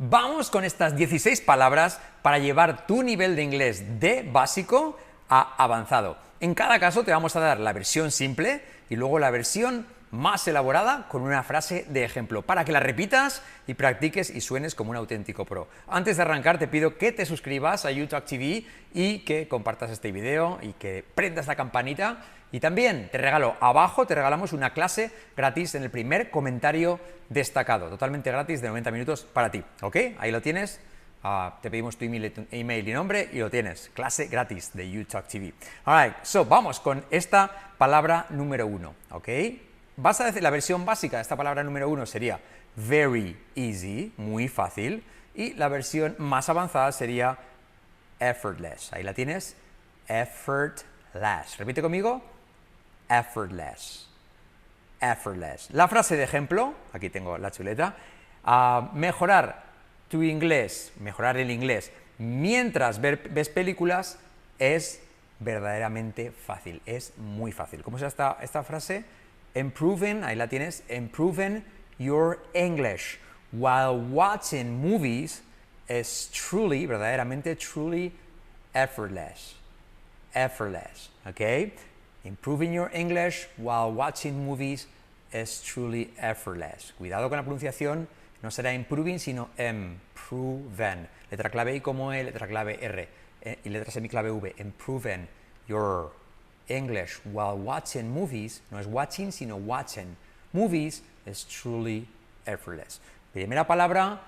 Vamos con estas 16 palabras para llevar tu nivel de inglés de básico a avanzado. En cada caso te vamos a dar la versión simple y luego la versión más elaborada con una frase de ejemplo, para que la repitas y practiques y suenes como un auténtico pro. Antes de arrancar te pido que te suscribas a YouTube TV y que compartas este video y que prendas la campanita y también te regalo abajo, te regalamos una clase gratis en el primer comentario destacado, totalmente gratis de 90 minutos para ti, ¿ok? Ahí lo tienes. Ah, te pedimos tu email, y nombre y lo tienes. Clase gratis de YouTube TV. Alright, so vamos con esta palabra número uno, ¿ok? Vas a decir, la versión básica de esta palabra número uno sería very easy, muy fácil, y la versión más avanzada sería effortless. Ahí la tienes, effortless. Repite conmigo, effortless. Effortless. La frase de ejemplo, aquí tengo la chuleta, uh, mejorar tu inglés, mejorar el inglés mientras ves películas es verdaderamente fácil, es muy fácil. ¿Cómo se esta, esta frase? improving, ahí la tienes, improving your English while watching movies is truly, verdaderamente, truly effortless. Effortless, okay? Improving your English while watching movies is truly effortless. Cuidado con la pronunciación, no será improving, sino improving. Letra clave I como E, letra clave R eh, y letra semiclave V. Improving your English while watching movies, no es watching, sino watching movies, is truly effortless. Primera palabra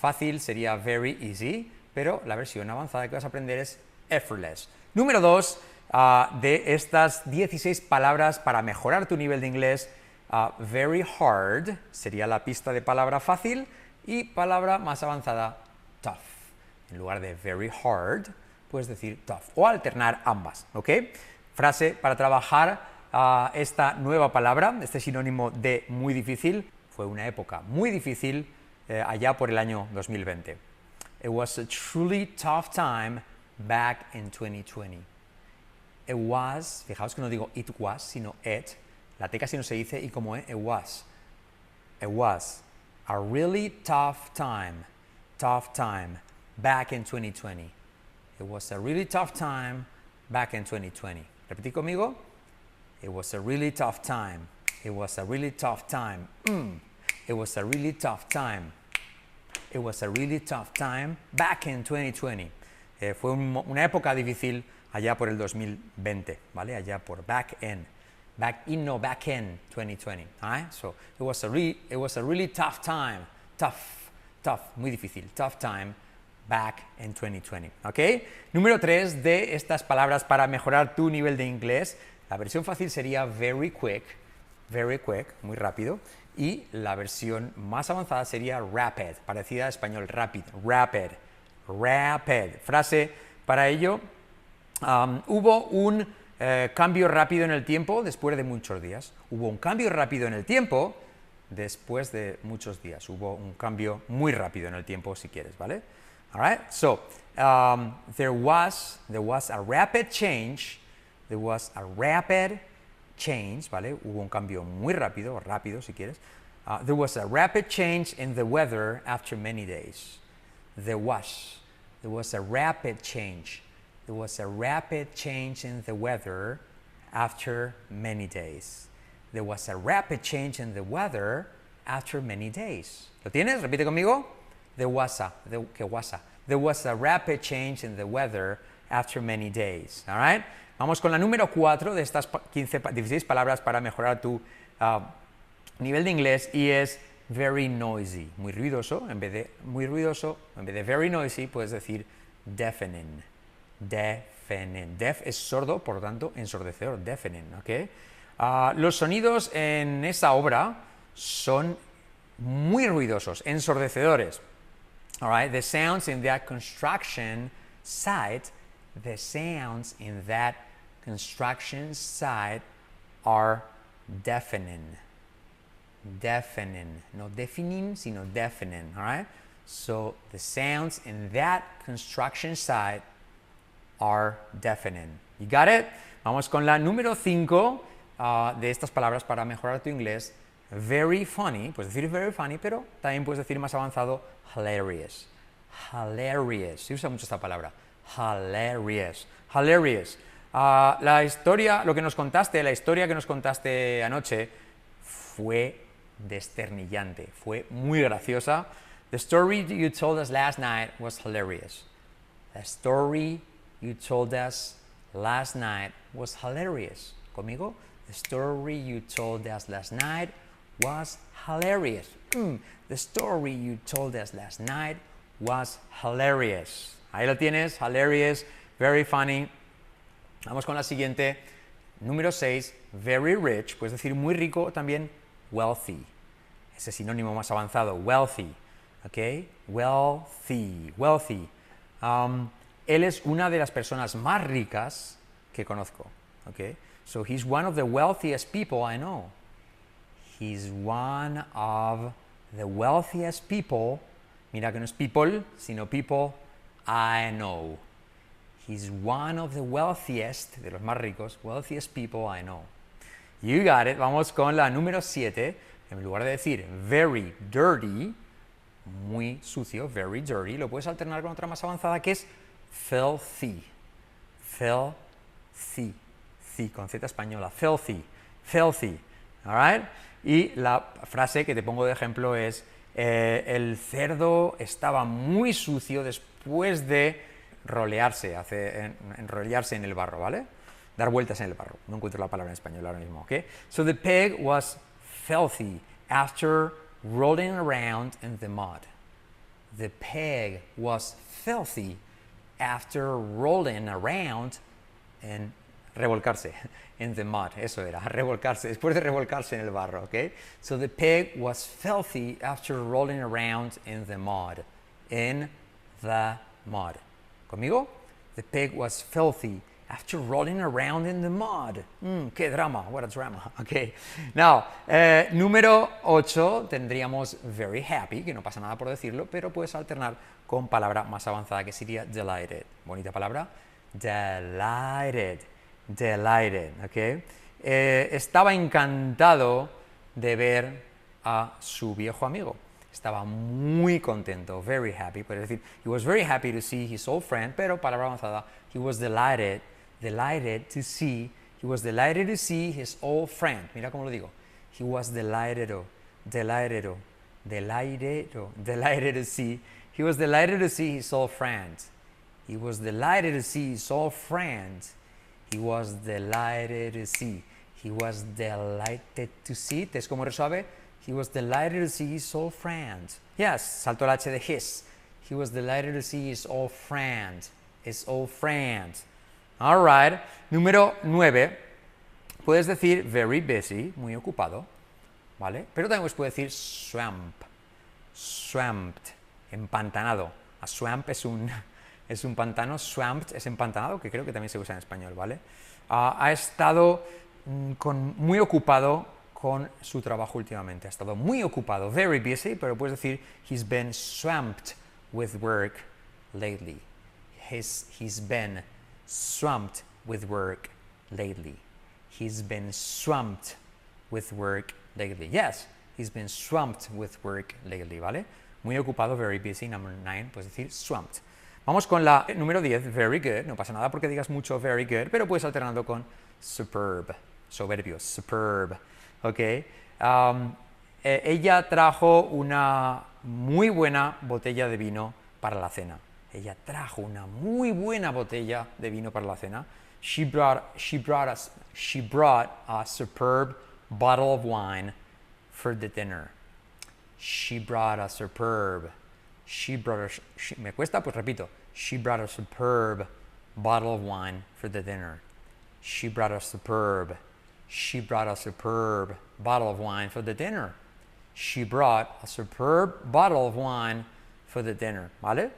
fácil sería very easy, pero la versión avanzada que vas a aprender es effortless. Número dos, ah, de estas 16 palabras para mejorar tu nivel de inglés, ah, very hard sería la pista de palabra fácil y palabra más avanzada, tough. En lugar de very hard, puedes decir tough o alternar ambas, ¿ok? Frase para trabajar uh, esta nueva palabra, este sinónimo de muy difícil, fue una época muy difícil eh, allá por el año 2020. It was a truly tough time back in 2020. It was, fijaos que no digo it was, sino it. La T casi no se dice y como es, it was. It was a really tough time, tough time back in 2020. It was a really tough time back in 2020. Repetí conmigo. It was a really tough time. It was a really tough time. Mm. It was a really tough time. It was a really tough time back in 2020. Eh, fue un, una época difícil allá por el 2020, ¿vale? Allá por back in. Back in, no, back in 2020. Right? So it was, a it was a really tough time. Tough, tough, muy difícil. Tough time back in 2020. ¿Ok? Número 3 de estas palabras para mejorar tu nivel de inglés. La versión fácil sería very quick, very quick, muy rápido. Y la versión más avanzada sería rapid, parecida a español rapid, rapid, rapid. Frase para ello, um, hubo un eh, cambio rápido en el tiempo después de muchos días. Hubo un cambio rápido en el tiempo después de muchos días. Hubo un cambio muy rápido en el tiempo, si quieres, ¿vale? All right. So um, there was there was a rapid change. There was a rapid change, ¿vale? Hubo un cambio muy rápido, rápido si quieres. Uh, there was a rapid change in the weather after many days. There was. There was a rapid change. There was a rapid change in the weather after many days. There was a rapid change in the weather after many days. ¿Lo tienes? Repite conmigo. there was a, there, que was a, there was a rapid change in the weather after many days. All right? Vamos con la número 4 de estas 15, 16 palabras para mejorar tu uh, nivel de inglés y es very noisy, muy ruidoso, en vez de muy ruidoso, en vez de very noisy puedes decir deafening, deafening. Deaf es sordo, por lo tanto, ensordecedor, deafening, ¿ok? Uh, los sonidos en esa obra son muy ruidosos, ensordecedores. All right, the sounds in that construction site, the sounds in that construction site are deafening. Deafening. No deafening, sino deafening. All right? So the sounds in that construction site are deafening. You got it? Vamos con la número 5 uh, de estas palabras para mejorar tu inglés. very funny, puedes decir very funny, pero también puedes decir más avanzado hilarious. Hilarious. Se usa mucho esta palabra. Hilarious. Hilarious. Ah, la historia, lo que nos contaste, la historia que nos contaste anoche fue desternillante, fue muy graciosa. The story you told us last night was hilarious. The story you told us last night was hilarious. ¿Conmigo? The story you told us last night was hilarious. Mm, the story you told us last night was hilarious. Ahí lo tienes, hilarious, very funny. Vamos con la siguiente. Número 6, very rich, puedes decir muy rico también, wealthy. Ese sinónimo más avanzado, wealthy. ¿Ok? Wealthy, wealthy. Um, él es una de las personas más ricas que conozco. ¿Ok? So he's one of the wealthiest people I know. He's one of the wealthiest people. Mira que no es people, sino people I know. He's one of the wealthiest, de los más ricos, wealthiest people I know. You got it. Vamos con la número 7. En lugar de decir very dirty, muy sucio, very dirty, lo puedes alternar con otra más avanzada que es filthy. Filthy. Sí, con Z española. Filthy. Filthy. All Y la frase que te pongo de ejemplo es: eh, el cerdo estaba muy sucio después de rolearse, hace, enrollarse en el barro, ¿vale? Dar vueltas en el barro. No encuentro la palabra en español ahora mismo, ¿ok? So the pig was filthy after rolling around in the mud. The pig was filthy after rolling around en revolcarse in the mud. Eso era, revolcarse, después de revolcarse en el barro, okay? So the pig was filthy after rolling around in the mud. In the mud. ¿Conmigo? The pig was filthy after rolling around in the mud. Mm, ¡Qué drama! What a drama. Okay. Now, eh, número 8 tendríamos very happy, que no pasa nada por decirlo, pero puedes alternar con palabra más avanzada que sería delighted. Bonita palabra. Delighted. Delighted. Okay. Eh, estaba encantado de ver a su viejo amigo estaba muy contento, very happy, puede decir, he was very happy to see his old friend, pero palabra avanzada, he was delighted, delighted to see, he was delighted to see his old friend. Mira cómo lo digo. He was delighted, delighted, delighted, delighted to see, he was delighted to see his old friend. He was delighted to see his old friend. He was delighted to see. He was delighted to see. ¿Es como resuelve? He was delighted to see his old friend. Yes, salto el H de his. He was delighted to see his old friend. His old friend. All right. Número 9. Puedes decir very busy, muy ocupado, ¿vale? Pero también puedes decir swamp. Swamped, empantanado. A swamp es un, es un pantano, swamped es empantanado, que creo que también se usa en español, ¿vale? Uh, ha estado mm, con, muy ocupado con su trabajo últimamente. Ha estado muy ocupado, very busy, pero puedes decir he's been swamped with work lately. He's, he's been swamped with work lately. He's been swamped with work lately. Yes, he's been swamped with work lately, ¿vale? Muy ocupado, very busy. Number nine, puedes decir swamped. Vamos con la número 10, very good. No pasa nada porque digas mucho very good, pero puedes alternando con superb, soberbio, superb. ¿ok? Um, eh, ella trajo una muy buena botella de vino para la cena. Ella trajo una muy buena botella de vino para la cena. She brought, she brought, us, she brought a superb bottle of wine for the dinner. She brought a superb. She brought a, she, me cuesta, pues repito. She brought a superb bottle of wine for the dinner. She brought a superb she brought a superb bottle of wine for the dinner. She brought a superb bottle of wine for the dinner. ¿Vale?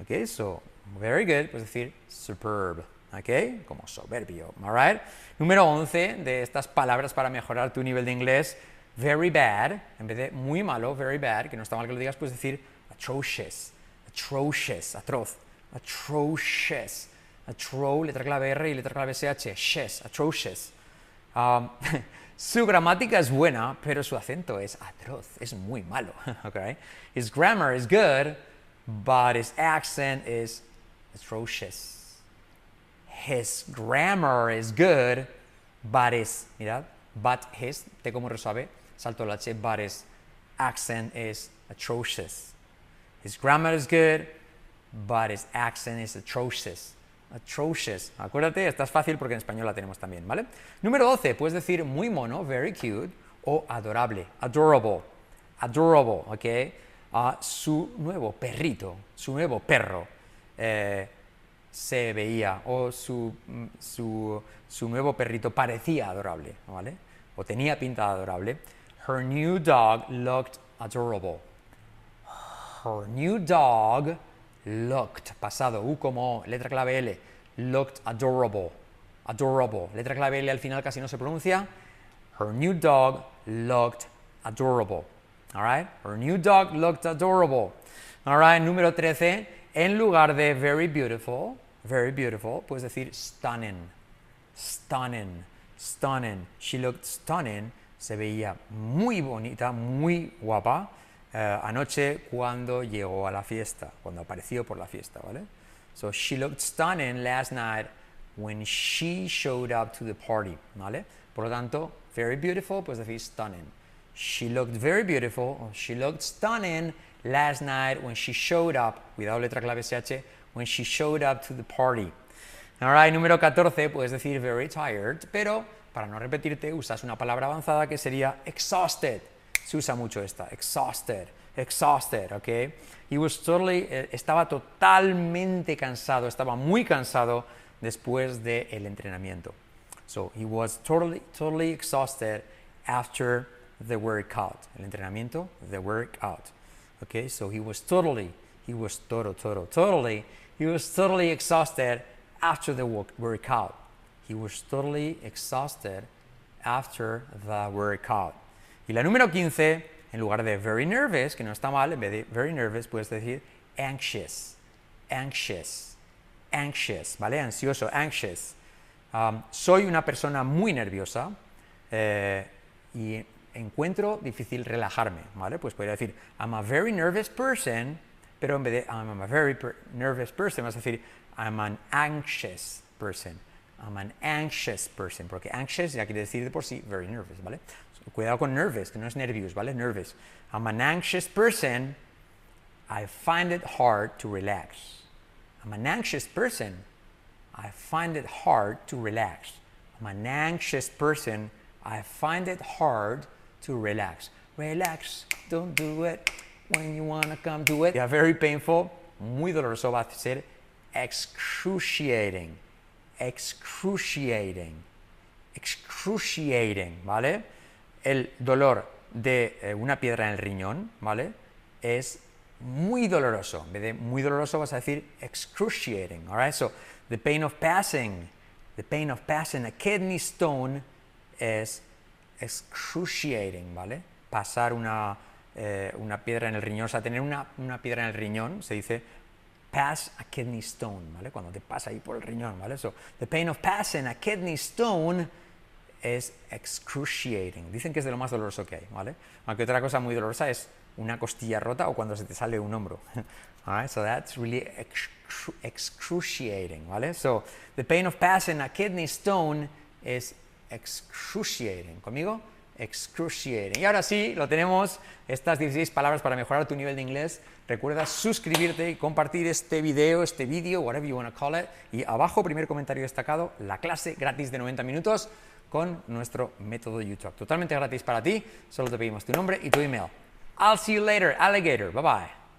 Ok, so, very good, puedes decir superb. Ok, como soberbio. Alright. Número 11 de estas palabras para mejorar tu nivel de inglés. Very bad, en vez de muy malo, very bad, que no está mal que lo digas, puedes decir atrocious. Atrocious, atroz. Atrocious. Atro, letra clave R y letra clave SH. Shes, atrocious. Um, Su gramática es buena, pero su acento es atroz, es muy malo. okay? His grammar is good, but his accent is atrocious. His grammar is good, but his, mirad, but his, te como resuave, salto la H, but his accent is atrocious. His grammar is good, but his accent is atrocious. Atrocious. Acuérdate, esta es fácil porque en español la tenemos también, ¿vale? Número 12, puedes decir muy mono, very cute, o adorable, adorable, adorable, ¿ok? A su nuevo perrito, su nuevo perro, eh, se veía, o su, mm, su, su nuevo perrito parecía adorable, ¿vale? O tenía pinta adorable. Her new dog looked adorable. Her new dog looked, pasado, U como letra clave L, looked adorable, adorable, letra clave L al final casi no se pronuncia. Her new dog looked adorable. All right? Her new dog looked adorable. All right? Número 13, en lugar de very beautiful, very beautiful, puedes decir stunning, stunning, stunning. She looked stunning, se veía muy bonita, muy guapa. Uh, anoche cuando llegó a la fiesta, cuando apareció por la fiesta, ¿vale? So she looked stunning last night when she showed up to the party, ¿vale? Por lo tanto, very beautiful, pues decir stunning. She looked very beautiful, she looked stunning last night when she showed up, cuidado letra clave SH, when she showed up to the party. Alright, número 14, puedes decir very tired, pero para no repetirte usas una palabra avanzada que sería exhausted se usa mucho esta, exhausted, exhausted, ¿ok? He was totally, eh, estaba totalmente cansado, estaba muy cansado después del entrenamiento. So he was totally, totally exhausted after the workout. El entrenamiento, the workout. Okay, so he was totally, he was total, total, totally, he was totally exhausted after the workout. He was totally exhausted after the workout. Y la número 15, en lugar de very nervous, que no está mal, en vez de very nervous puedes decir anxious, anxious, anxious, ¿vale? Ansioso, anxious. Um, soy una persona muy nerviosa eh, y encuentro difícil relajarme, ¿vale? Pues podría decir I'm a very nervous person, pero en vez de I'm a very nervous person, vas a decir I'm an anxious person. I'm an anxious person, porque anxious ya quiere decir de por sí very nervous, ¿vale? Cuidado con nervous, que no es nervios, ¿vale? Nervous. I'm an anxious person. I find it hard to relax. I'm an anxious person. I find it hard to relax. I'm an anxious person. I find it hard to relax. Relax, don't do it when you want to come do it. Yeah, very painful, muy doloroso va a ser excruciating. Excruciating. Excruciating, ¿vale? el dolor de eh, una piedra en el riñón, ¿vale? Es muy doloroso. En vez de muy doloroso vas a decir excruciating, all So, the pain of passing, the pain of passing a kidney stone es excruciating, ¿vale? Pasar una, eh, una piedra en el riñón, o sea, tener una, una, piedra en el riñón, se dice pass a kidney stone, ¿vale? Cuando te pasa ahí por el riñón, ¿vale? So, the pain of passing a kidney stone es excruciating. Dicen que es de lo más doloroso que hay, ¿vale? Aunque otra cosa muy dolorosa es una costilla rota o cuando se te sale un hombro. Alright, so that's really excruciating, ¿vale? So the pain of passing a kidney stone is excruciating. ¿Conmigo? Excruciating. Y ahora sí, lo tenemos, estas 16 palabras para mejorar tu nivel de inglés. Recuerda suscribirte y compartir este video, este vídeo, whatever you want to call it. Y abajo, primer comentario destacado, la clase gratis de 90 minutos con nuestro método YouTube. Totalmente gratis para ti, solo te pedimos tu nombre y tu email. I'll see you later, alligator. Bye bye.